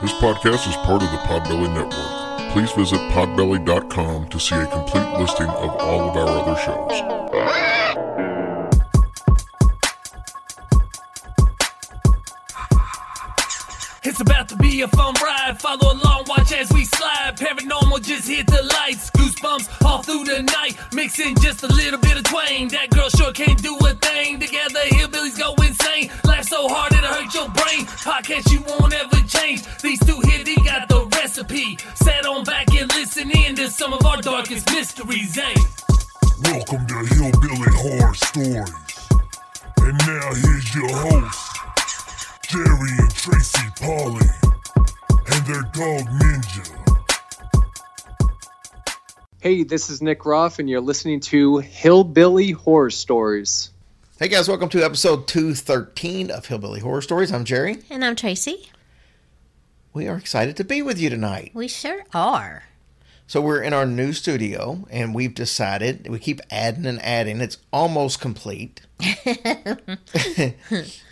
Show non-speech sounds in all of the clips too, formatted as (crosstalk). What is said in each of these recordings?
This podcast is part of the Podbelly Network. Please visit podbelly.com to see a complete listing of all of our other shows. It's about to be a fun ride. Follow along, watch as we slide. Paranormal just hit the lights. Goosebumps all through the night. Mixing just a little bit of twain. That girl sure can't do a thing. Together, hillbillies go insane. Laugh so hard it'll hurt your brain. Podcast you won't ever change. These two here, they got the recipe. Sit on back and listen in to some of our darkest mysteries, eh? Welcome to Hillbilly Horror Stories. And now here's your host, Jerry and Tracy Polly, and their dog Ninja. Hey, this is Nick Ruff, and you're listening to Hillbilly Horror Stories. Hey guys, welcome to episode 213 of Hillbilly Horror Stories. I'm Jerry. And I'm Tracy. We are excited to be with you tonight. We sure are. So, we're in our new studio, and we've decided we keep adding and adding. It's almost complete. (laughs) (laughs)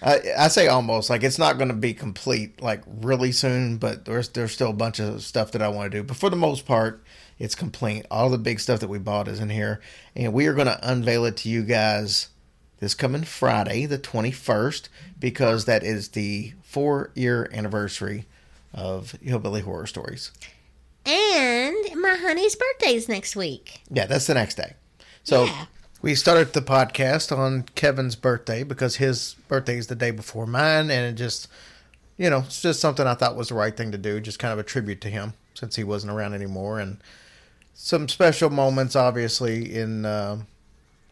I, I say almost, like it's not going to be complete like really soon, but there's there's still a bunch of stuff that I want to do. But for the most part, it's complete. All the big stuff that we bought is in here, and we are going to unveil it to you guys this coming Friday, the 21st, because that is the four year anniversary of Hillbilly Horror Stories. And my honey's birthday's next week. Yeah, that's the next day. So Yeah. we started the podcast on Kevin's birthday because his birthday is the day before mine, and it just, you know, it's just something I thought was the right thing to do, just kind of a tribute to him since he wasn't around anymore, and some special moments, obviously, in uh,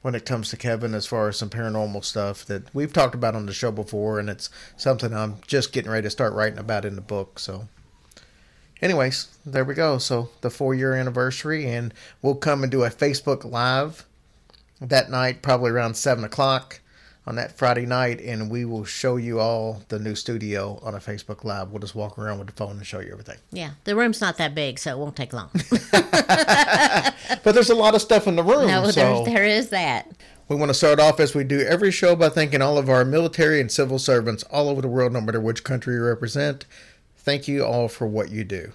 when it comes to Kevin as far as some paranormal stuff that we've talked about on the show before, and it's something I'm just getting ready to start writing about in the book. So anyways, there we go. So the four year anniversary, and we'll come and do a Facebook Live that night, probably around seven o'clock on that Friday night, and we will show you all the new studio on a Facebook Live. We'll just walk around with the phone and show you everything. Yeah, the room's not that big, so it won't take long. (laughs) But there's a lot of stuff in the room, no, so there, there is that. we want to start off as we do every show by thanking all of our military and civil servants all over the world, no matter which country you represent. Thank you all for what you do.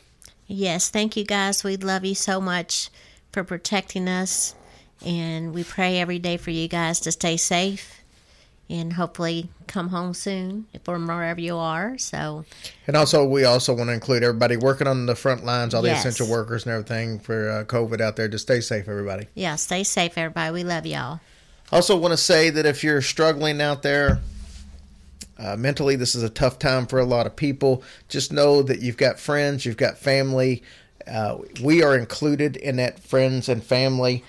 Yes, thank you guys. We love you so much for protecting us. And we pray every day for you guys to stay safe and hopefully come home soon from wherever you are. So, And also, we also want to include everybody working on the front lines, all the Yes. essential workers and everything for uh, COVID out there. Just stay safe, everybody. yeah, stay safe, everybody. We love y'all. Also, want to say that if you're struggling out there uh, mentally, this is a tough time for a lot of people. Just know that you've got friends, you've got family. Uh, we are included in that friends and family.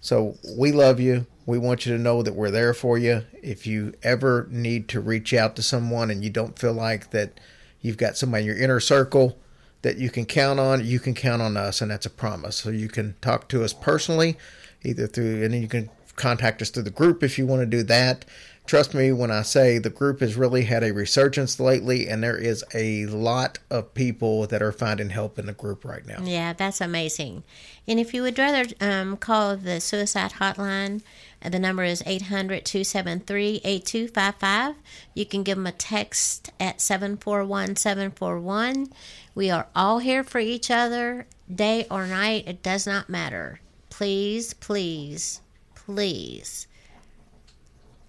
So we love you. We want you to know that we're there for you. If you ever need to reach out to someone and you don't feel like that you've got somebody in your inner circle that you can count on, you can count on us, and that's a promise. So you can talk to us personally, either through, and then you can contact us through the group if you want to do that. Trust me when I say the group has really had a resurgence lately, and there is a lot of people that are finding help in the group right now. Yeah, that's amazing. And if you would rather um, call the suicide hotline, uh, the number is 800 273 8255. You can give them a text at 741 741. We are all here for each other, day or night. It does not matter. Please, please, please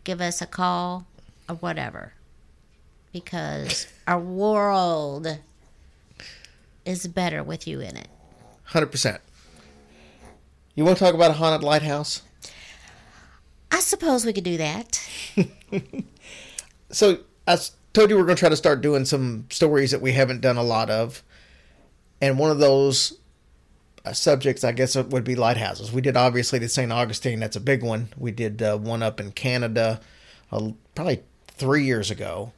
give us a call or whatever. Because our world is better with you in it. Hundred percent. You want to talk about a haunted lighthouse? I suppose we could do that. (laughs) So I told you we're going to try to start doing some stories that we haven't done a lot of, and one of those subjects, I guess, it would be lighthouses. We did obviously the St. Augustine. That's a big one. We did uh, one up in Canada, uh, probably three years ago,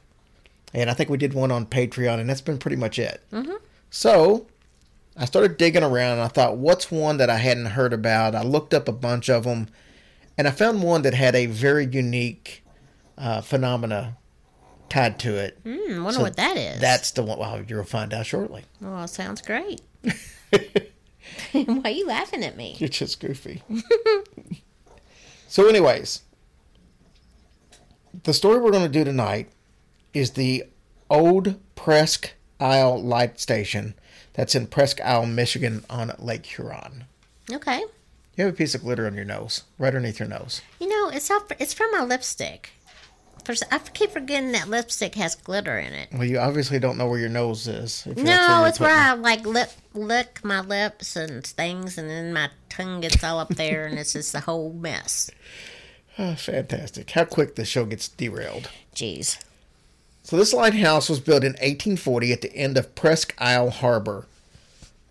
and I think we did one on Patreon, and that's been pretty much it. Mm-hmm. So I started digging around, and I thought, what's one that I hadn't heard about? I looked up a bunch of them, and I found one that had a very unique uh, phenomena tied to it. Hmm, wonder So what that is. That's the one. Well, you'll find out shortly. well, sounds great. (laughs) (laughs) Why are you laughing at me? You're just goofy. (laughs) so, anyways, the story we're going to do tonight is the Old Presque Isle Light Station. That's in Presque Isle, Michigan, on Lake Huron. Okay. You have a piece of glitter on your nose, right underneath your nose. You know, it's it's from my lipstick. I keep forgetting that lipstick has glitter in it. Well, you obviously don't know where your nose is. No, it's where I like lip lick my lips and things, and then my tongue gets all up there, and it's just a whole mess. (sighs) Ah, fantastic. How quick the show gets derailed. Jeez. So this lighthouse was built in 1840 at the end of Presque Isle Harbor,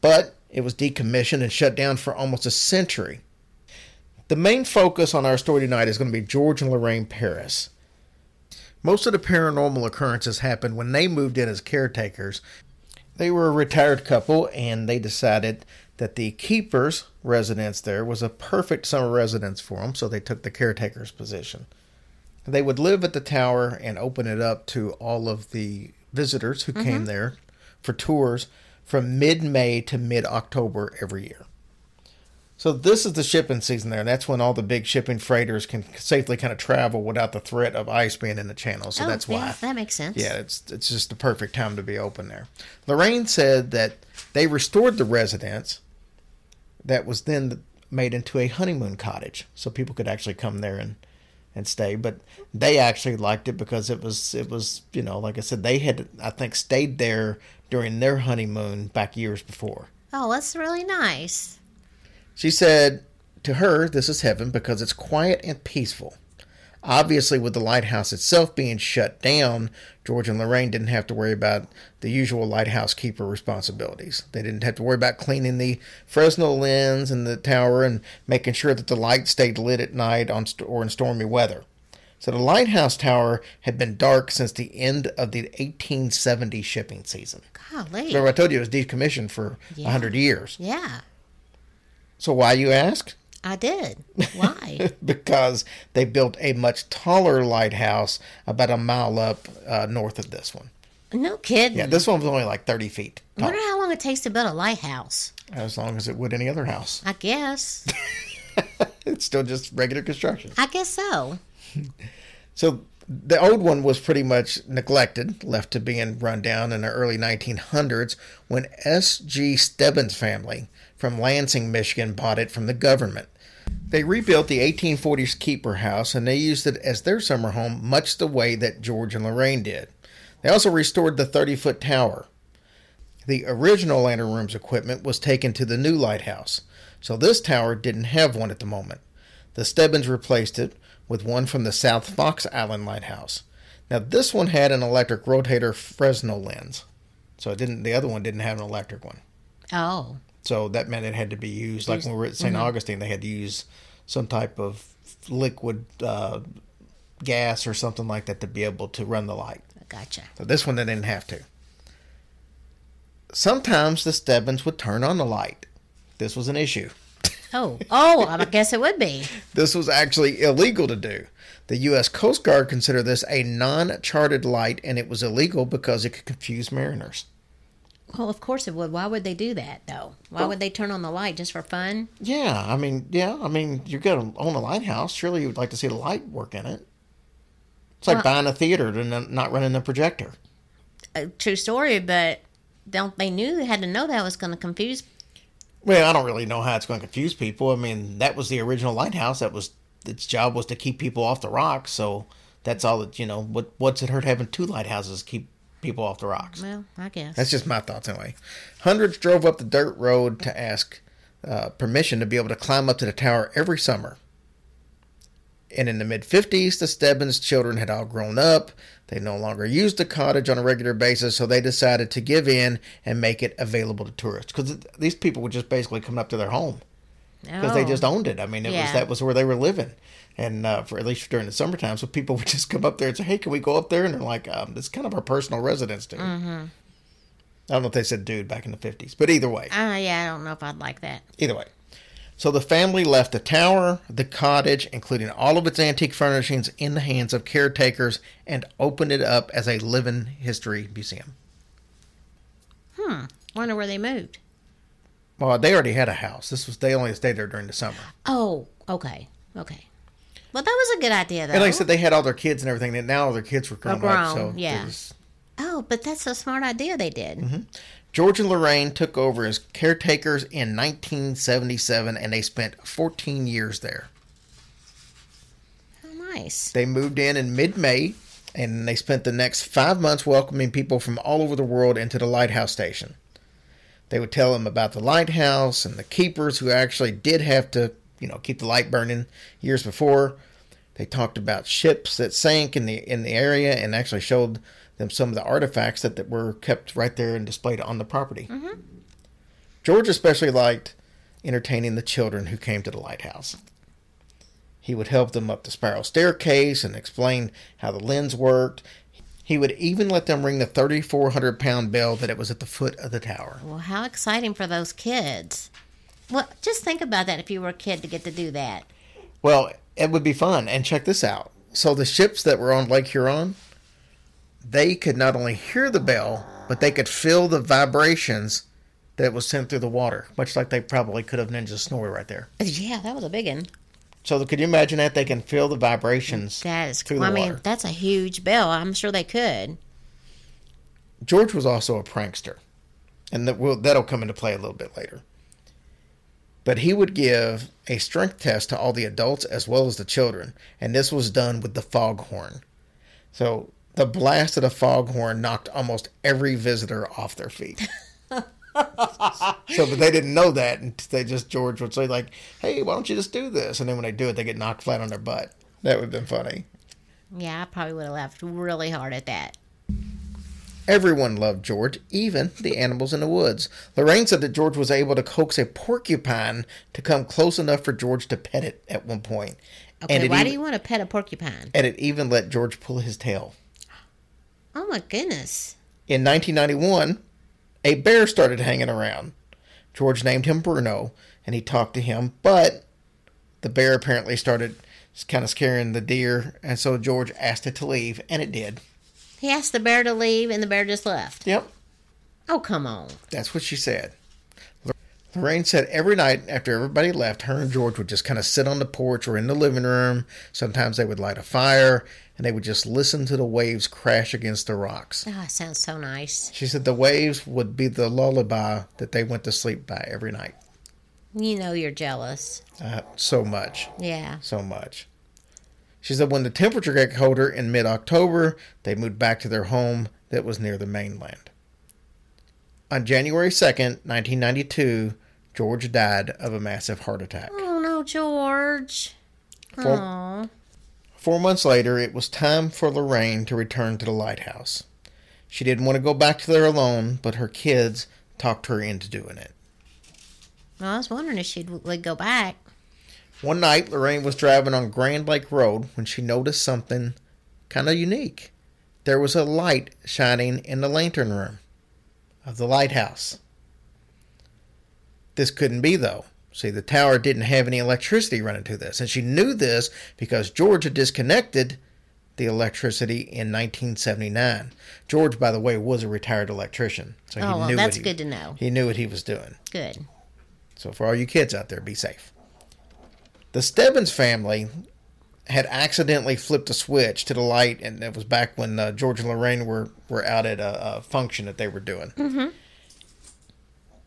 but it was decommissioned and shut down for almost a century. The main focus on our story tonight is going to be George and Lorraine Paris. Most of the paranormal occurrences happened when they moved in as caretakers. They were a retired couple and they decided that the keeper's residence there was a perfect summer residence for them, so they took the caretaker's position. They would live at the tower and open it up to all of the visitors who mm-hmm. came there for tours from mid May to mid October every year. So this is the shipping season there, and that's when all the big shipping freighters can safely kind of travel without the threat of ice being in the channel. So oh, that's yeah, why. that makes sense. Yeah, it's it's just the perfect time to be open there. Lorraine said that they restored the residence that was then made into a honeymoon cottage, so people could actually come there and and stay. But they actually liked it because it was it was you know like I said they had I think stayed there during their honeymoon back years before. Oh, that's really nice. She said to her, This is heaven because it's quiet and peaceful. Obviously, with the lighthouse itself being shut down, George and Lorraine didn't have to worry about the usual lighthouse keeper responsibilities. They didn't have to worry about cleaning the Fresnel lens in the tower and making sure that the light stayed lit at night on st- or in stormy weather. So the lighthouse tower had been dark since the end of the 1870 shipping season. Golly. Remember, I told you it was decommissioned for a Yeah. 100 years. Yeah, So why, you ask? I did. Why? (laughs) because they built a much taller lighthouse about a mile up uh, north of this one. no kidding. Yeah, this one was only like 30 feet I wonder how long it takes to build a lighthouse. as long as it would any other house. I guess. (laughs) It's still just regular construction. I guess so. (laughs) So the old one was pretty much neglected, left to being run down in the early 1900s when S.G. Stebbins family from Lansing, Michigan bought it from the government. They rebuilt the 1840s keeper house and they used it as their summer home, much the way that George and Lorraine did. They also restored the 30 foot tower. The original Lantern Room's equipment was taken to the new lighthouse, so this tower didn't have one at the moment. The Stebbins replaced it with one from the South Fox Island Lighthouse. Now this one had an electric rotator Fresnel lens, so it didn't. The other one didn't have an electric one, Oh, so that meant it had to be used. Like when we were at Mm-hmm. saint Augustine, they had to use some type of liquid uh, gas or something like that to be able to run the light. gotcha. So this one they didn't have to. Sometimes the Stebbins would turn on the light. This was an issue. Oh, oh, I guess it would be. This was actually illegal to do. The U.S. Coast Guard considered this a non charted light, and it was illegal because it could confuse mariners. Well, of course it would. Why would they do that, though? Why would they turn on the light just for fun? Yeah, I mean, yeah, I mean, you're going to own a lighthouse. Surely you would like to see the light work in it. It's like Well- buying a theater and not running the projector. A true story, but don't they knew they had to know that was going to confuse. Well, I don't really know how it's going to confuse people. I mean, that was the original lighthouse. That was its job was to keep people off the rocks. So that's all that you know. What what's it hurt having two lighthouses to keep people off the rocks? Well, I guess. That's just my thoughts anyway. Hundreds drove up the dirt road to ask uh, permission to be able to climb up to the tower every summer. And in the mid 50s, the Stebbins children had all grown up. They no longer used the cottage on a regular basis, so they decided to give in and make it available to tourists. Because these people would just basically come up to their home because they Oh. just owned it. I mean, it was that was where they were living, and uh, for at least during the summertime, so people (laughs) would just come up there and say, "Hey, can we go up there?" And they're like, um, "It's kind of our personal residence, dude." Mm-hmm. I don't know if they said "dude" back in the fifties, but either way, Ah, yeah, I don't know if I'd like that. either way. So the family left the tower, the cottage, including all of its antique furnishings, in the hands of caretakers and opened it up as a living history museum. Hmm. Wonder where they moved. Well, they already had a house. This was they only stayed there during the summer. Oh, okay, okay. Well, that was a good idea, though. And like I said, they had all their kids and everything. And now all their kids were grown, grown, up, so yeah. was Oh, but that's a smart idea they did. George and Lorraine took over as caretakers in 1977 and they spent 14 years there. Oh, nice. They moved in in mid May and they spent the next five months welcoming people from all over the world into the lighthouse station. They would tell them about the lighthouse and the keepers who actually did have to, you know, keep the light burning years before. They talked about ships that sank in the in the area and actually showed them some of the artifacts that, that were kept right there and displayed on the property. Mm-hmm. George especially liked entertaining the children who came to the lighthouse. He would help them up the spiral staircase and explain how the lens worked. He would even let them ring the 3,400 pound bell that it was at the foot of the tower. Well, how exciting for those kids. Well, just think about that if you were a kid to get to do that. Well, it would be fun. And check this out. So the ships that were on Lake Huron, they could not only hear the bell, but they could feel the vibrations that was sent through the water, much like they probably could have Ninja Snorri right there. Yeah, that was a big one. So could you imagine that? They can feel the vibrations. That is Through cool. the I mean, water. that's a huge bell. I'm sure they could. George was also a prankster, and that will that'll come into play a little bit later. But he would give a strength test to all the adults as well as the children, and this was done with the foghorn. So the blast of the foghorn knocked almost every visitor off their feet. so, but they didn't know that, and they just George would say like, "Hey, why don't you just do this?" And then when they do it, they get knocked flat on their butt. That would have been funny. Yeah, I probably would have laughed really hard at that. Everyone loved George, even the animals in the woods. Lorraine said that George was able to coax a porcupine to come close enough for George to pet it at one point. Okay, why even, do you want to pet a porcupine? and it even let George pull his tail. Oh my goodness. In 1991, a bear started hanging around. George named him Bruno, and he talked to him, but the bear apparently started kind of scaring the deer, and so George asked it to leave, and it did. He asked the bear to leave, and the bear just left. Yep, Oh, come on. That's what she said. Lorraine said every night after everybody left, her and George would just kind of sit on the porch or in the living room. Sometimes they would light a fire and they would just listen to the waves crash against the rocks. Oh, it sounds so nice. She said the waves would be the lullaby that they went to sleep by every night. You know you're jealous. Uh, so much, Yeah. so much. She said when the temperature got colder in mid October, they moved back to their home that was near the mainland. On January 2nd, 1992, George died of a massive heart attack. Oh no, George. Four, Aw. four months later, it was time for Lorraine to return to the lighthouse. She didn't want to go back to there alone, but her kids talked her into doing it. Well, I was wondering if she would go back. One night, Lorraine was driving on Grand Lake Road when she noticed something kind of unique. There was a light shining in the lantern room of the lighthouse. This couldn't be, though. See, the tower didn't have any electricity running to this, and she knew this because George had disconnected the electricity in 1979. George, by the way, was a retired electrician, so he Oh, well, knew that's he, good to know. He knew what he was doing. Good. So for all you kids out there, be safe. The Stebbins family had accidentally flipped a switch to the light, and it was back when uh, George and Lorraine were, were out at a, a function that they were doing. Mm-hmm.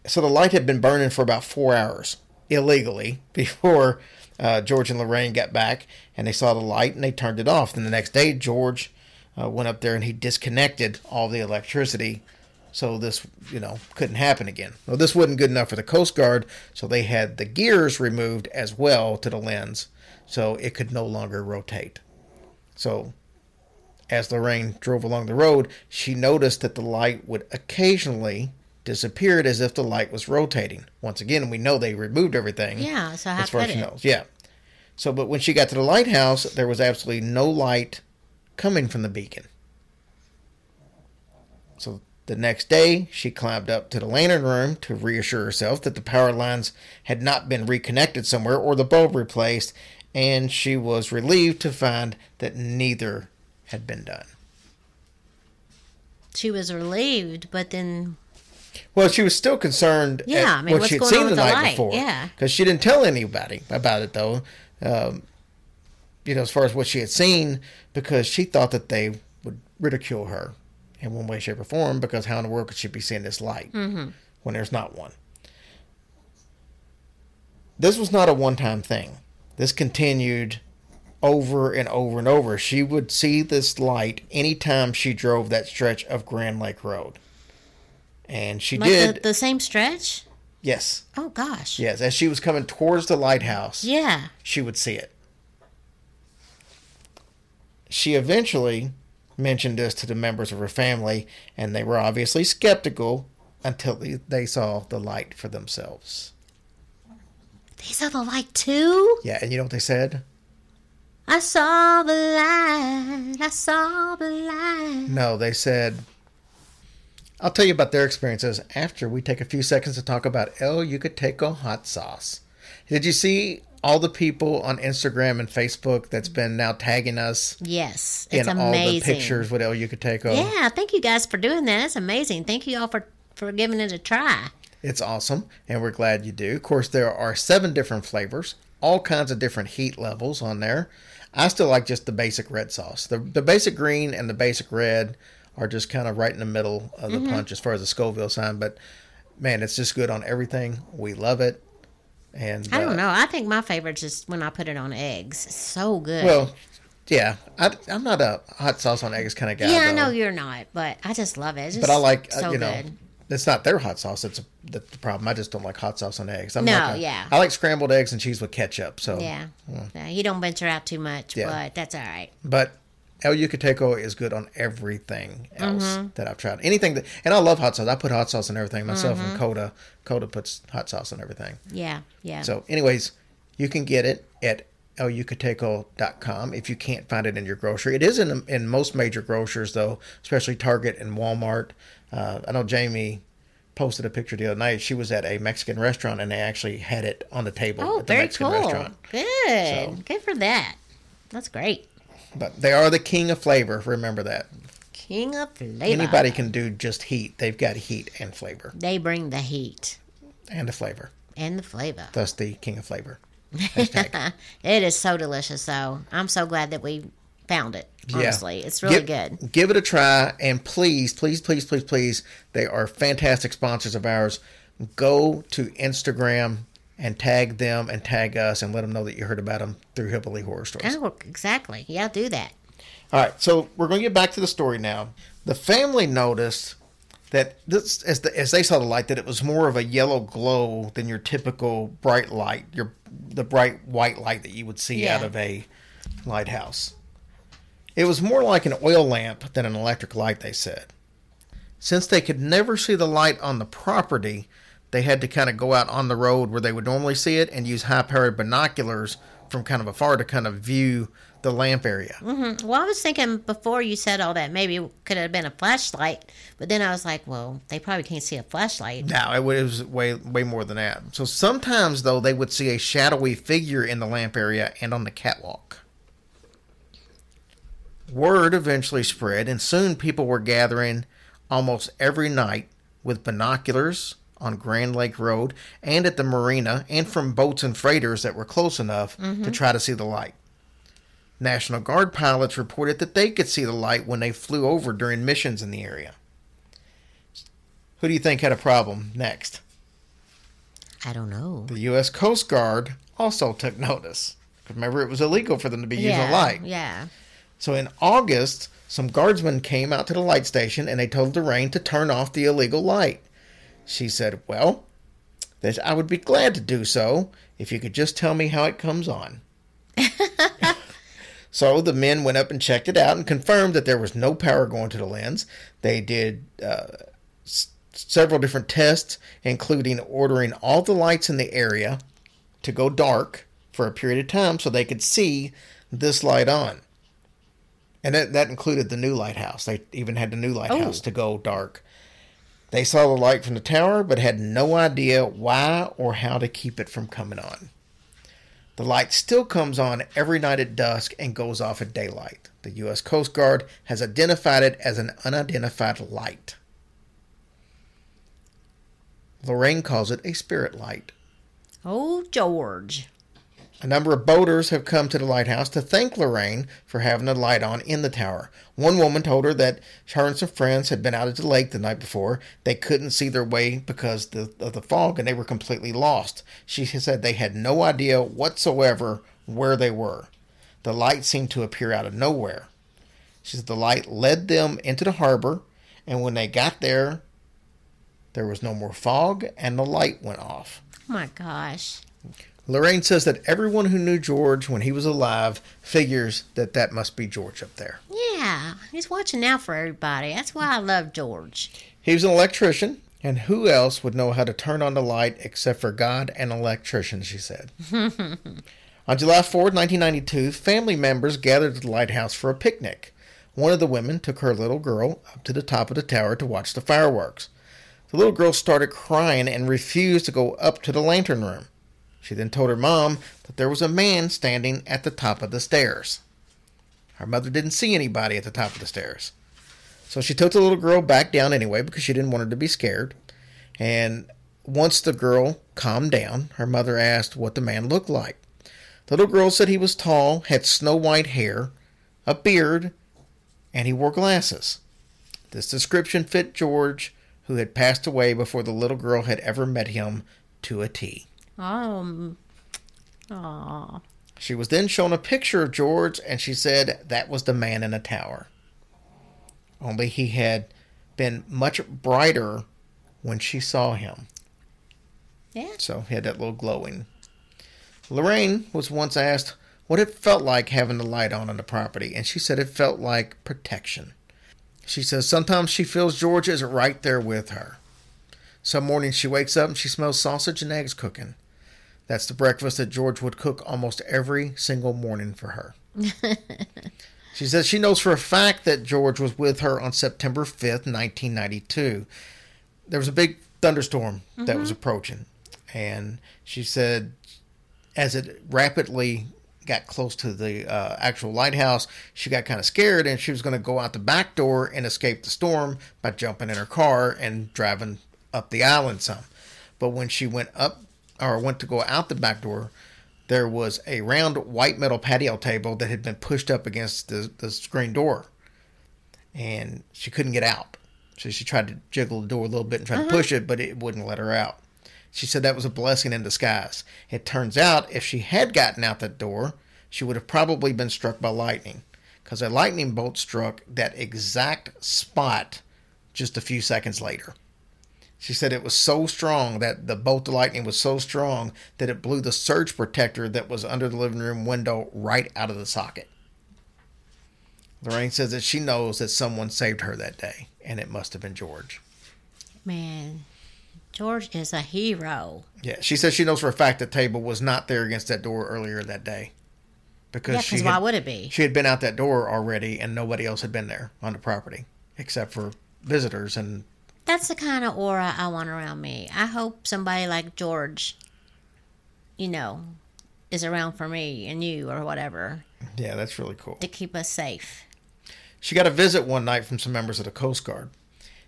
So the light had been burning for about four hours illegally (laughs) before uh, George and Lorraine got back, and they saw the light and they turned it off. Then the next day, George uh, went up there and he disconnected all the electricity so this you know couldn't happen again. Well, this wasn't good enough for the Coast Guard, so they had the gears removed as well to the lens, so it could no longer rotate. So, as Lorraine drove along the road, she noticed that the light would occasionally disappear as if the light was rotating. Once again, we know they removed everything. Yeah, so how as far as could she it? knows, yeah. So, but when she got to the lighthouse, there was absolutely no light coming from the beacon. So the next day, she climbed up to the lantern room to reassure herself that the power lines had not been reconnected somewhere or the bulb replaced, and she was relieved to find that neither had been done. She was relieved, but then Well, she was still concerned Yeah, I mean, what she had seen the the night light? before. Yeah. because she didn't tell anybody about it though. Um, you know, as far as what she had seen, because she thought that they would ridicule her in one way, shape, or form because how in the world could she be seeing this light when there's not one? This was not a one time thing. This continued over and over and over. She would see this light anytime she drove that stretch of Grand Lake Road. And she Like did. the, the same stretch? yes. Oh gosh. Yes. As she was coming towards the lighthouse, Yeah. she would see it. She eventually mentioned this to the members of her family, and they were obviously skeptical until they, they saw the light for themselves. They saw the light too? Yeah, and you know what they said? I saw the light. I saw the light. No, they said. I'll tell you about their experiences after we take a few seconds to talk about El Yucateco hot sauce. Did you see all the people on Instagram and Facebook that's been now tagging us Yes. in It's all amazing. the pictures with El Yucateco? Yeah, thank you guys for doing that. It's amazing. Thank you all for, for giving it a try. It's awesome, and we're glad you do. Of course, there are seven different flavors, all kinds of different heat levels on there. I still like just the basic red sauce. The, the basic green and the basic red are just kind of right in the middle of the punch as far as the Scoville sign. But man, it's just good on everything. We love it. And I uh, don't know. I think my favorite is when I put it on eggs. It's so good. Well, yeah, I, I'm not a hot sauce on eggs kind of guy. yeah, I though. know you're not, but I just love it. It's But I like, uh, so you know, good. it's not their hot sauce. It's the, the problem. I just don't like hot sauce on eggs. I'm No, like a- yeah. I like scrambled eggs and cheese with ketchup. So Yeah. yeah. You don't venture out too much, Yeah. but that's all right. But El Yucateco is good on everything else Mm-hmm. that I've tried. Anything that, and I love hot sauce. I put hot sauce on everything myself. Mm-hmm. And Coda, Coda puts hot sauce on everything. Yeah, yeah. So, anyways, you can get it at elyucateco.com if you can't find it in your grocery. It is in in most major grocers though, especially Target and Walmart. Uh, I know Jamie posted a picture the other night. She was at a Mexican restaurant and they actually had it on the table oh, at the very Mexican cool. restaurant. Good. So- Good for that. That's great. But they are the king of flavor. Remember that. King of flavor. Anybody can do just heat. They've got heat and flavor They bring the heat and the flavor. and the flavor. Thus, the king of flavor. (laughs) It is so delicious, though. I'm so glad that we found it. Honestly, it's really Give- good. Give it a try, and please, please, please, please, please, they are fantastic sponsors of ours. Go to Instagram and tag them and tag us and let them know that you heard about them through Hillbilly Horror Stories. Oh, exactly. Yeah, do that. All right, so we're going to get back to the story now. The family noticed that this, as, the, as they saw the light, that it was more of a yellow glow than your typical bright light, your the bright white light that you would see Yeah. out of a lighthouse. It was more like an oil lamp than an electric light, they said. Since they could never see the light on the property, they had to kind of go out on the road where they would normally see it and use high powered binoculars from kind of afar to kind of view the lamp area. Mm-hmm. Well, I was thinking before you said all that, maybe it could have been a flashlight, but then I was like, well, they probably can't see a flashlight. No, it it was way way more than that. So sometimes though they would see a shadowy figure in the lamp area and on the catwalk. Word eventually spread, and soon people were gathering almost every night with binoculars on Grand Lake Road and at the marina, and from boats and freighters that were close enough to mm-hmm. try to see the light. National Guard pilots reported that they could see the light when they flew over during missions in the area. Who do you think had a problem next? I don't know. The U.S. Coast Guard also took notice. Remember, it was illegal for them to be using yeah, a light. Yeah. So in August, some guardsmen came out to the light station and they told Lorraine to turn off the illegal light. She said, Well, that I would be glad to do so if you could just tell me how it comes on. (laughs) so the men went up and checked it out and confirmed that there was no power going to the lens. They did uh, s- several different tests, including ordering all the lights in the area to go dark for a period of time so they could see this light on. And that, that included the new lighthouse. They even had the new lighthouse Oh. to go dark. They saw the light from the tower, but had no idea why or how to keep it from coming on. The light still comes on every night at dusk and goes off at daylight. The U.S. Coast Guard has identified it as an unidentified light. Lorraine calls it a spirit light. Oh, George. A number of boaters have come to the lighthouse to thank Lorraine for having a light on in the tower. One woman told her that her and some friends had been out at the lake the night before. They couldn't see their way because of the fog and they were completely lost. She said they had no idea whatsoever where they were. The light seemed to appear out of nowhere. She said the light led them into the harbor, and when they got there, there was no more fog and the light went off. Oh my gosh. Lorraine says that everyone who knew George when he was alive figures that that must be George up there. Yeah, he's watching out for everybody. That's why I love George. He was an electrician, and who else would know how to turn on the light except for God and electricians, she said. (laughs) on July 4, 1992, family members gathered at the lighthouse for a picnic. One of the women took her little girl up to the top of the tower to watch the fireworks. The little girl started crying and refused to go up to the lantern room. She then told her mom that there was a man standing at the top of the stairs. Her mother didn't see anybody at the top of the stairs. So she took the little girl back down anyway because she didn't want her to be scared. And once the girl calmed down, her mother asked what the man looked like. The little girl said he was tall, had snow white hair, a beard, and he wore glasses. This description fit George, who had passed away before the little girl had ever met him, to a T. Um, aw. She was then shown a picture of George, and she said that was the man in the tower. Only he had been much brighter when she saw him. Yeah. So he had that little glowing. Lorraine was once asked what it felt like having the light on on the property, and she said it felt like protection. She says sometimes she feels George is right there with her. Some mornings she wakes up and she smells sausage and eggs cooking. That's the breakfast that George would cook almost every single morning for her. (laughs) she says she knows for a fact that George was with her on September 5th, 1992. There was a big thunderstorm that was approaching. And she said, as it rapidly got close to the uh, actual lighthouse, she got kind of scared and she was going to go out the back door and escape the storm by jumping in her car and driving up the island some. But when she went up or went to go out the back door, there was a round white metal patio table that had been pushed up against the, the screen door. And she couldn't get out. So she tried to jiggle the door a little bit and try to mm-hmm. push it, but it wouldn't let her out. She said that was a blessing in disguise. It turns out if she had gotten out that door, she would have probably been struck by lightning because a lightning bolt struck that exact spot just a few seconds later. She said it was so strong that the bolt of lightning was so strong that it blew the surge protector that was under the living room window right out of the socket. Lorraine says that she knows that someone saved her that day, and it must have been George. Man, George is a hero. Yeah, she says she knows for a fact that table was not there against that door earlier that day. Because Yeah, she because why would it be? she had been out that door already and nobody else had been there on the property except for visitors and That's the kind of aura I want around me. I hope somebody like George, you know, is around for me and you or whatever yeah, that's really cool. to keep us safe. She got a visit one night from some members of the Coast Guard.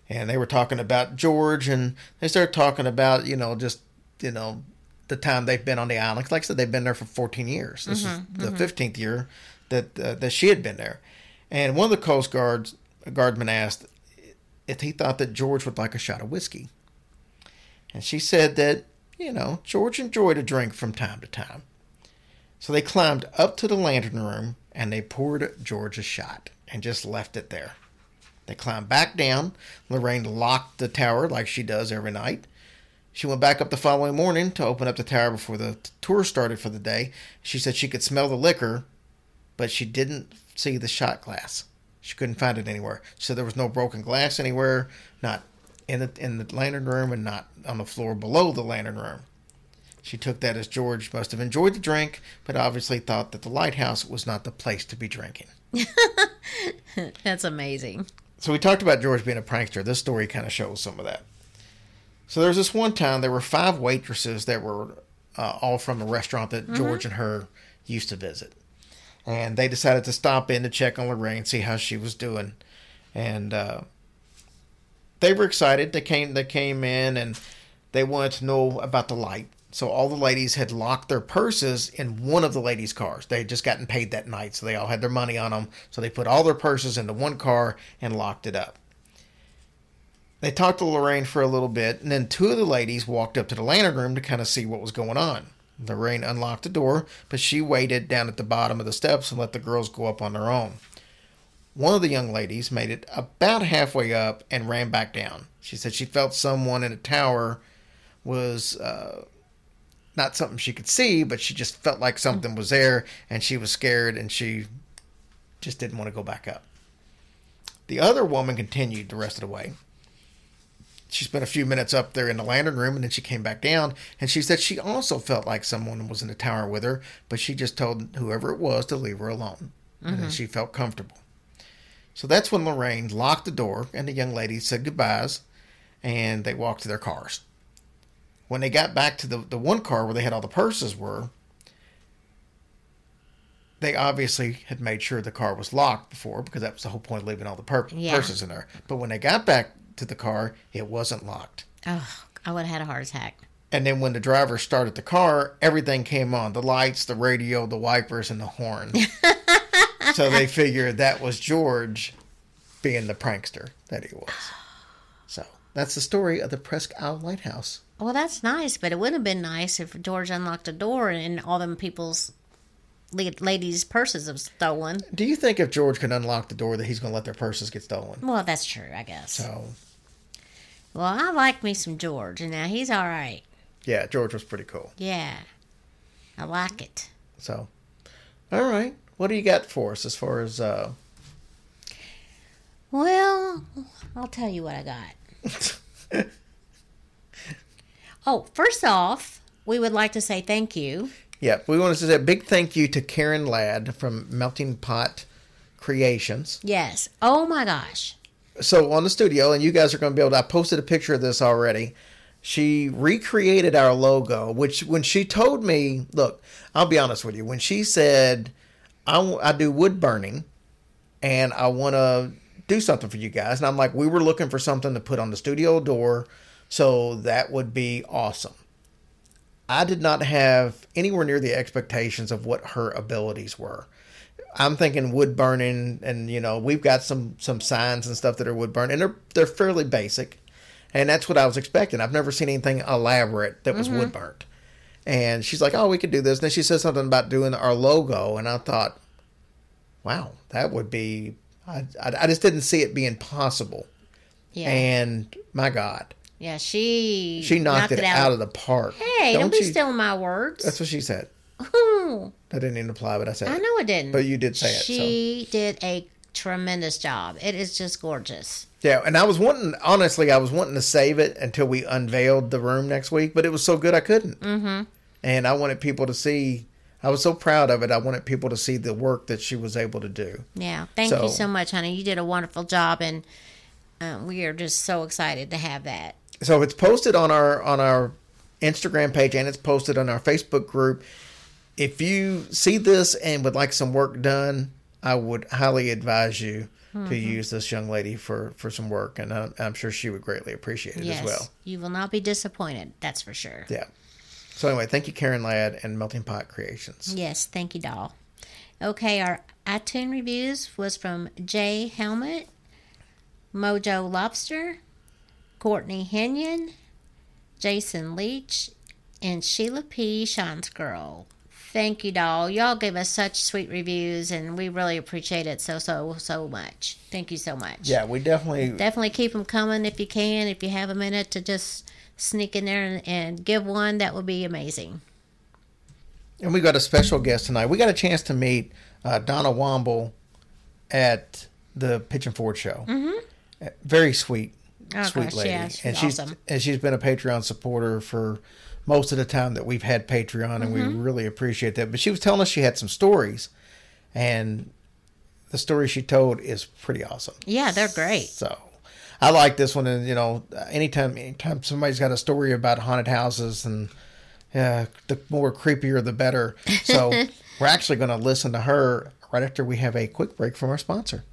And they were talking about George and they started talking about, you know, just, you know, the time they've been on the island. Like I said, they've been there for 14 years. This is the 15th year that uh, that she had been there. And one of the Coast Guards guardmen asked if he thought that George would like a shot of whiskey. And she said that, you know, George enjoyed a drink from time to time. So they climbed up to the lantern room and they poured George a shot and just left it there. They climbed back down. Lorraine locked the tower like she does every night. She went back up the following morning to open up the tower before the tour started for the day. She said she could smell the liquor, but she didn't see the shot glass. She couldn't find it anywhere. So there was no broken glass anywhere, not in the in the lantern room and not on the floor below the lantern room. She took that as George must have enjoyed the drink, but obviously thought that the lighthouse was not the place to be drinking. (laughs) That's amazing. So we talked about George being a prankster. This story kind of shows some of that. So there was this one time there were five waitresses that were uh, all from a restaurant that George and her used to visit, and they decided to stop in to check on Lorraine, see how she was doing, and uh, they were excited. They came, they came in, and they wanted to know about the light. So all the ladies had locked their purses in one of the ladies' cars. They had just gotten paid that night, so they all had their money on them. So they put all their purses into one car and locked it up. They talked to Lorraine for a little bit, and then two of the ladies walked up to the lantern room to kind of see what was going on. Lorraine unlocked the door, but she waited down at the bottom of the steps and let the girls go up on their own. One of the young ladies made it about halfway up and ran back down. She said she felt someone in a tower was uh, not something she could see, but she just felt like something was there and she was scared and she just didn't want to go back up. The other woman continued the rest of the way. She spent a few minutes up there in the lantern room and then she came back down and she said she also felt like someone was in the tower with her, but she just told whoever it was to leave her alone. And then mm-hmm. she felt comfortable. So that's when Lorraine locked the door and the young ladies said goodbyes and they walked to their cars. When they got back to the, the one car where they had all the purses were, they obviously had made sure the car was locked before because that was the whole point of leaving all the pur- Yeah. purses in there. But when they got back to the car, it wasn't locked. Oh, I would have had a heart attack. And then when the driver started the car, everything came on the lights, the radio, the wipers, and the horn. (laughs) so they figured that was George being the prankster that he was. So that's the story of the Presque Isle Lighthouse. Well, that's nice, but it would have been nice if George unlocked the door and all them people's ladies' purses have stolen. Do you think if George can unlock the door that he's going to let their purses get stolen? Well, that's true, I guess. So, Well, I like me some George, and now he's all right. yeah, George was pretty cool. Yeah, I like it. So, all right. What do you got for us as far as uh Well, I'll tell you what I got. (laughs) oh, first off, we would like to say thank you. Yeah, we want to say a big thank you to Karen Ladd from Melting Pot Creations. Yes. Oh my gosh. So on the studio, and you guys are going to be able to. I posted a picture of this already. She recreated our logo, which when she told me, look, I'll be honest with you. When she said, "I do wood burning and I want to do something for you guys. And I'm like, we were looking for something to put on the studio door. So that would be awesome. I did not have anywhere near the expectations of what her abilities were. I'm thinking wood burning, and you know we've got some some signs and stuff that are wood burning, and they're they're fairly basic, and that's what I was expecting. I've never seen anything elaborate that was wood mm-hmm. burnt. And she's like, "Oh, we could do this." And then she said something about doing our logo, and I thought, "Wow, that would be." I I, I just didn't see it being possible, Yeah. and my God, yeah, she she knocked, it, out. of the park. Hey, don't, be you- stealing my words. That's what she said. Hmm. I didn't even apply, but I said I it. know it didn't. But you did say it, so. She did a tremendous job. It is just gorgeous. Yeah, and I was wanting, honestly, I was wanting to save it until we unveiled the room next week, but it was so good I couldn't. Mm-hmm. And I wanted people to see. I was so proud of it. I wanted people to see the work that she was able to do. Yeah. Thank So- you so much, honey. You did a wonderful job, and um, we are just so excited to have that. So it's posted on our on our Instagram page and it's posted on our Facebook group. If you see this and would like some work done, I would highly advise you Mm-hmm. to use this young lady for for some work, and I, I'm sure she would greatly appreciate it yes. as well. You will not be disappointed. That's for sure. Yeah. So anyway, thank you, Karen Ladd and Melting Pot Creations. Yes, thank you, doll. Okay, our iTunes reviews was from Jay Helmet, Mojo Lobster, Courtney Henyon, Jason Leach, and Sheila P. Shines Girl. Thank you, doll. Y'all gave us such sweet reviews, and we really appreciate it so, so, so much. Thank you so much. Yeah, we definitely Definitely keep them coming if you can. If you have a minute to just sneak in there and, and give one, that would be amazing. And we got a special guest tonight. We got a chance to meet uh, Donna Womble at the Pigeon Forge show. Mm-hmm. Very sweet, Oh, sweet gosh, lady, yeah, and she's awesome. and she's been a Patreon supporter for most of the time that we've had Patreon, and Mm-hmm. we really appreciate that. But she was telling us she had some stories, and the story she told is pretty awesome. Yeah, they're great. So I like this one, and you know, anytime anytime somebody's got a story about haunted houses, and yeah, the more creepier the better. So (laughs) we're actually going to listen to her right after we have a quick break from our sponsor.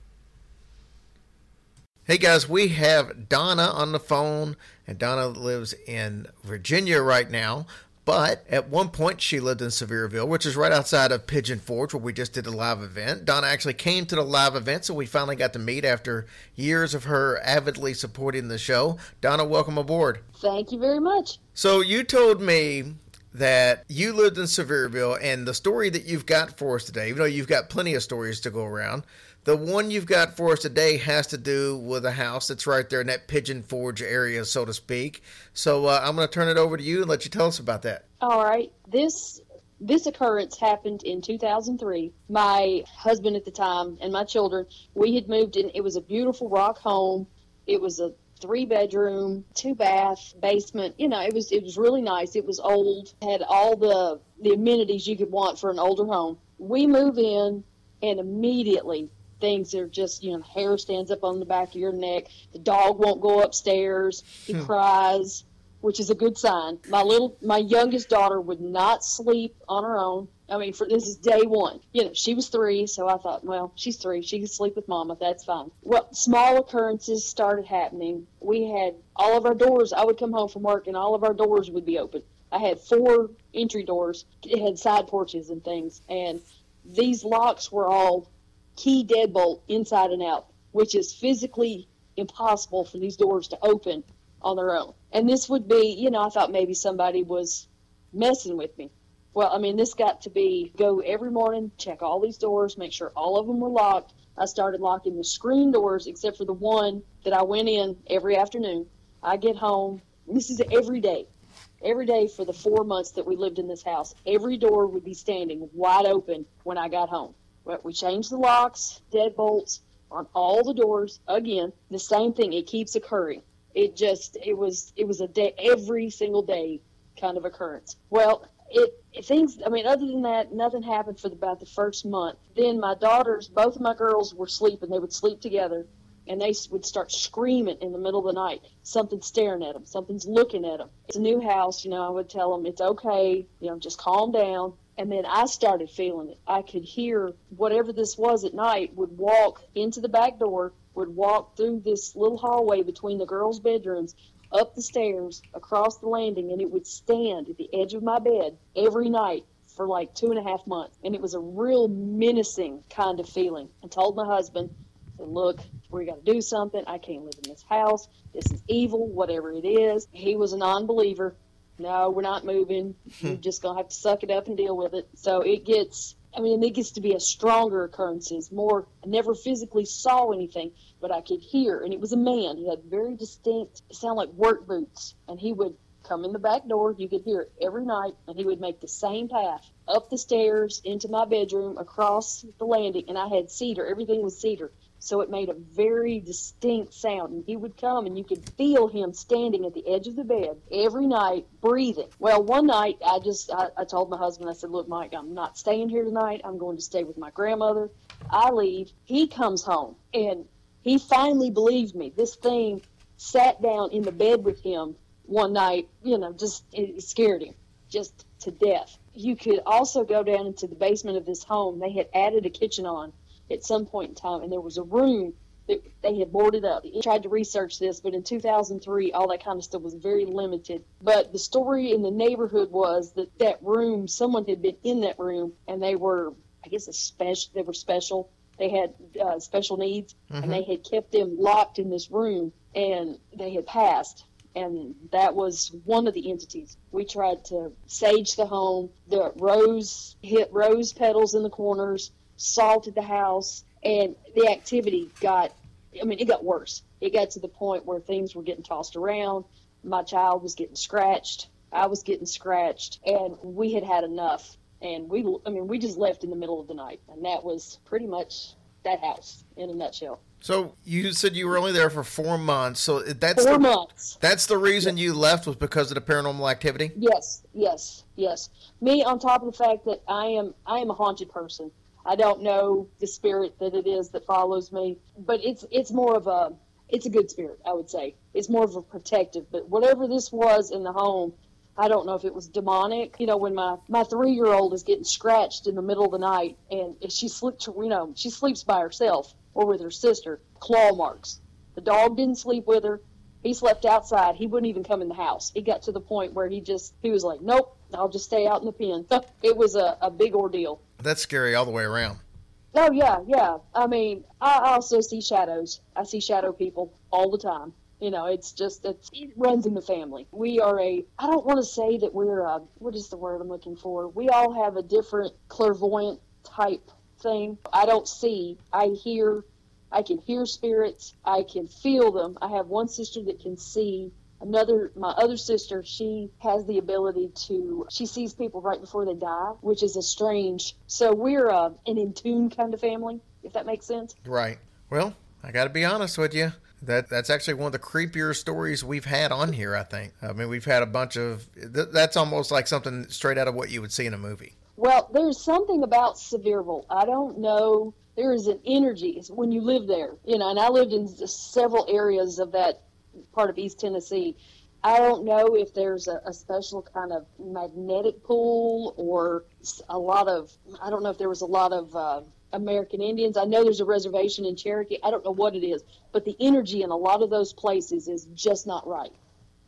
Hey guys, we have Donna on the phone, and Donna lives in Virginia right now. But at one point, she lived in Sevierville, which is right outside of Pigeon Forge, where we just did a live event. Donna actually came to the live event, so we finally got to meet after years of her avidly supporting the show. Donna, welcome aboard. Thank you very much. So you told me that you lived in Sevierville, and the story that you've got for us today, even though you've got plenty of stories to go around, the one you've got for us today has to do with a house that's right there in that Pigeon Forge area, so to speak. So uh, I'm going to turn it over to you and let you tell us about that. All right. This this occurrence happened in 2003. My husband at the time and my children, we had moved in. It was a beautiful rock home. It was a three bedroom, two bath, basement. You know, it was it was really nice. It was old, had all the the amenities you could want for an older home. We move in, and immediately things are just you know hair stands up on the back of your neck. The dog won't go upstairs. He Hmm. cries, which is a good sign. My little my youngest daughter would not sleep on her own. I mean, for this is day one. You know, she was three, so I thought, well, she's three. She can sleep with mama. That's fine. Well, small occurrences started happening. We had all of our doors. I would come home from work, and all of our doors would be open. I had four entry doors. It had side porches and things, and these locks were all key deadbolt inside and out, which is physically impossible for these doors to open on their own. And this would be, you know, I thought maybe somebody was messing with me. Well, I mean, this got to be go every morning, check all these doors, make sure all of them were locked. I started locking the screen doors except for the one that I went in every afternoon. I get home. This is every day. Every day for the four months that we lived in this house, every door would be standing wide open when I got home. But we changed the locks, deadbolts on all the doors. Again, the same thing. It keeps occurring. It just it was it was a day every single day kind of occurrence. Well, it, it things. I mean, other than that, nothing happened for about the first month. Then my daughters, both of my girls, were sleeping. They would sleep together, and they would start screaming in the middle of the night. Something's staring at them. Something's looking at them. It's a new house. You know, I would tell them it's okay. You know, just calm down. And then I started feeling it. I could hear whatever this was at night would walk into the back door, would walk through this little hallway between the girls' bedrooms, up the stairs, across the landing, and it would stand at the edge of my bed every night for like two and a half months. And it was a real menacing kind of feeling. I told my husband, said, look, we got to do something. I can't live in this house. This is evil, whatever it is. He was a non believer. No, we're not moving. (laughs) We're just going to have to suck it up and deal with it. So it gets, I mean, it gets to be a stronger occurrences. More, I never physically saw anything, but I could hear. And it was a man. He had very distinct, sound like work boots. And he would come in the back door. You could hear it every night. And he would make the same path up the stairs into my bedroom, across the landing. And I had cedar. Everything was cedar. So it made a very distinct sound. And he would come and you could feel him standing at the edge of the bed every night, breathing. Well, one night I just, I, I told my husband, I said, look, Mike, I'm not staying here tonight. I'm going to stay with my grandmother. I leave. He comes home and he finally believed me. This thing sat down in the bed with him one night, you know, just it scared him just to death. You could also go down into the basement of this home. They had added a kitchen on at some point in time, and there was a room that they had boarded up. He tried to research this, but in 2003, all that kind of stuff was very limited. But the story in the neighborhood was that that room, someone had been in that room, and they were, I guess, a special. They were special. They had uh, special needs, and they had kept them locked in this room, and they had passed and that was one of the entities. We tried to sage the home. The rose hit rose petals in the corners, salted the house, and the activity got. I mean, it got worse. It got to the point where things were getting tossed around. My child was getting scratched. I was getting scratched, and we had had enough. And we, I mean, we just left in the middle of the night, and that was pretty much that house in a nutshell. So you said you were only there for four months. So that's Four the, months. that's the reason you left was because of the paranormal activity. Yes, yes, yes. Me on top of the fact that I am I am a haunted person. I don't know the spirit that it is that follows me, but it's it's more of a it's a good spirit, I would say. It's more of a protective, but whatever this was in the home, I don't know if it was demonic. You know, when my my 3-year-old is getting scratched in the middle of the night and she sleeps, you know, she sleeps by herself or with her sister, claw marks. The dog didn't sleep with her. He slept outside. He wouldn't even come in the house. He got to the point where he just he was like, "Nope, I'll just stay out in the pen." (laughs) it was a, a big ordeal. That's scary all the way around. Oh yeah, yeah. I mean, I also see shadows. I see shadow people all the time. You know, it's just it's, it runs in the family. We are a. I don't want to say that we're a. What is the word I'm looking for? We all have a different clairvoyant type thing. I don't see. I hear. I can hear spirits. I can feel them. I have one sister that can see another my other sister she has the ability to she sees people right before they die which is a strange so we're uh, an in tune kind of family if that makes sense Right. Well, I got to be honest with you. That that's actually one of the creepier stories we've had on here. I think. I mean, we've had a bunch of. Th- that's almost like something straight out of what you would see in a movie. well there's something about sevierville i don't know there is an energy when you live there you know and i lived in several areas of that part of east tennessee i don't know if there's a, a special kind of magnetic pull or a lot of i don't know if there was a lot of uh, american indians i know there's a reservation in cherokee i don't know what it is but the energy in a lot of those places is just not right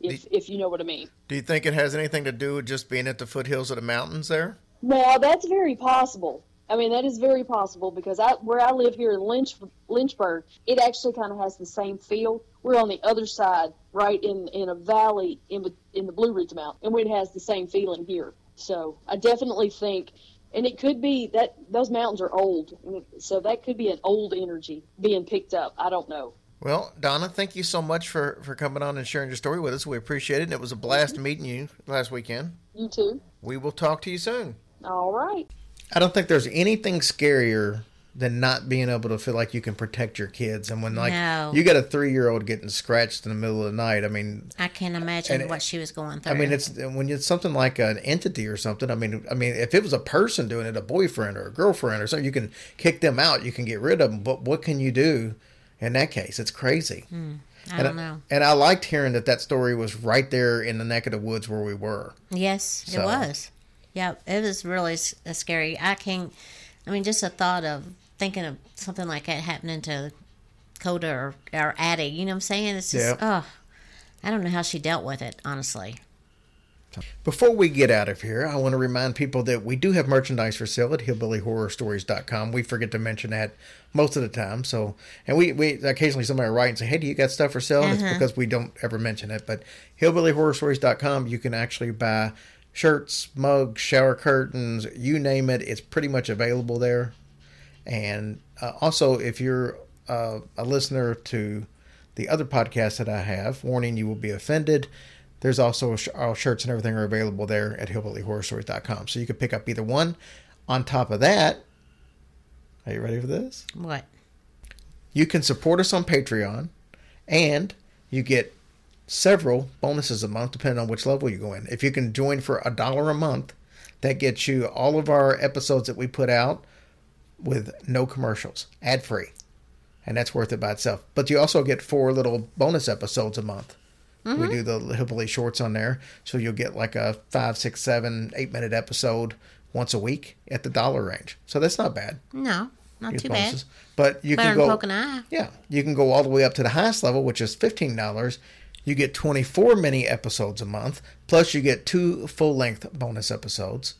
if, if you know what i mean Do you think it has anything to do with just being at the foothills of the mountains there? Now that's very possible. I mean, that is very possible because I, where I live here in Lynch, Lynchburg, it actually kind of has the same feel. We're on the other side, right in in a valley in the- in the Blue Ridge Mountain, and it has the same feeling here. So I definitely think, and it could be that those mountains are old, so that could be an old energy being picked up. I don't know. Well, Donna, thank you so much for for coming on and sharing your story with us. We appreciate it. And it was a blast mm-hmm. meeting you last weekend. You too. We will talk to you soon. All right. I don't think there's anything scarier than not being able to feel like you can protect your kids. And when like No. you got a three year old getting scratched in the middle of the night, I mean, I can't imagine what she was going through. I mean, it's when it's something like an entity or something. I mean, I mean, if it was a person doing it, a boyfriend or a girlfriend or something, you can kick them out. You can get rid of them. But what can you do in that case? It's crazy. Hmm. I and don't know. And I liked hearing that that story was right there in the neck of the woods where we were. Yes, So- it was. Yeah, it was really uh, scary. I can't. I mean, just the thought of thinking of something like that happening to Coda or, or Addie. You know what I'm saying? It's just. Oh, I don't know how she dealt with it. Honestly. Before we get out of here, I want to remind people that we do have merchandise for sale at hillbillyhorrorstories.com. We forget to mention that most of the time. So, and we, we occasionally somebody will write and say, "Hey, do you got stuff for sale?" And it's because we don't ever mention it. But hillbillyhorrorstories.com, you can actually buy shirts, mugs, shower curtains, you name it. It's pretty much available there. And uh, also, if you're uh, a listener to the other podcast that I have, warning you will be offended. There's also sh- our shirts and everything are available there at hillbillyhorrorstories.com. So you can pick up either one. On top of that, are you ready for this? What? You can support us on Patreon, and you get several bonuses a month, depending on which level you go in. If you can join for a dollar a month, that gets you all of our episodes that we put out with no commercials, ad free. And that's worth it by itself. But you also get four little bonus episodes a month. We mm-hmm. do the Hillbilly Shorts on there. So you'll get like a five, six, seven, eight minute episode once a week at the dollar range. So that's not bad. No, not too bonuses. But you bad. can Better than go. Yeah, you can go all the way up to the highest level, which is fifteen dollars. You get twenty four mini episodes a month, plus you get two full length bonus episodes.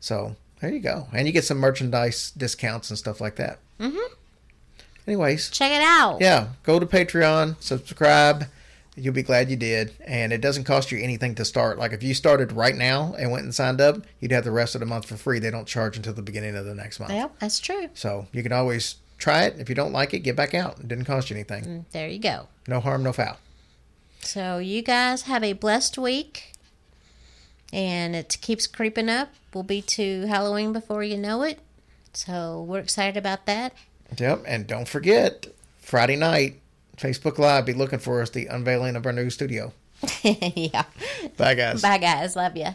So there you go, and you get some merchandise discounts and stuff like that. Mm-hmm. Anyways, Check it out. yeah, go to Patreon, subscribe. You'll be glad you did, and it doesn't cost you anything to start. Like if you started right now and went and signed up, you'd have the rest of the month for free. They don't charge until the beginning of the next month. Yep, that's true. So you can always try it. If you don't like it, get back out. It didn't cost you anything. There you go. No harm, no foul. So you guys have a blessed week, and it keeps creeping up. We'll be to Halloween before you know it. So we're excited about that. Yep. And don't forget, Friday night, Facebook Live, be looking for us, the unveiling of our new studio. (laughs) yeah. Bye, guys. Bye, guys. Love you.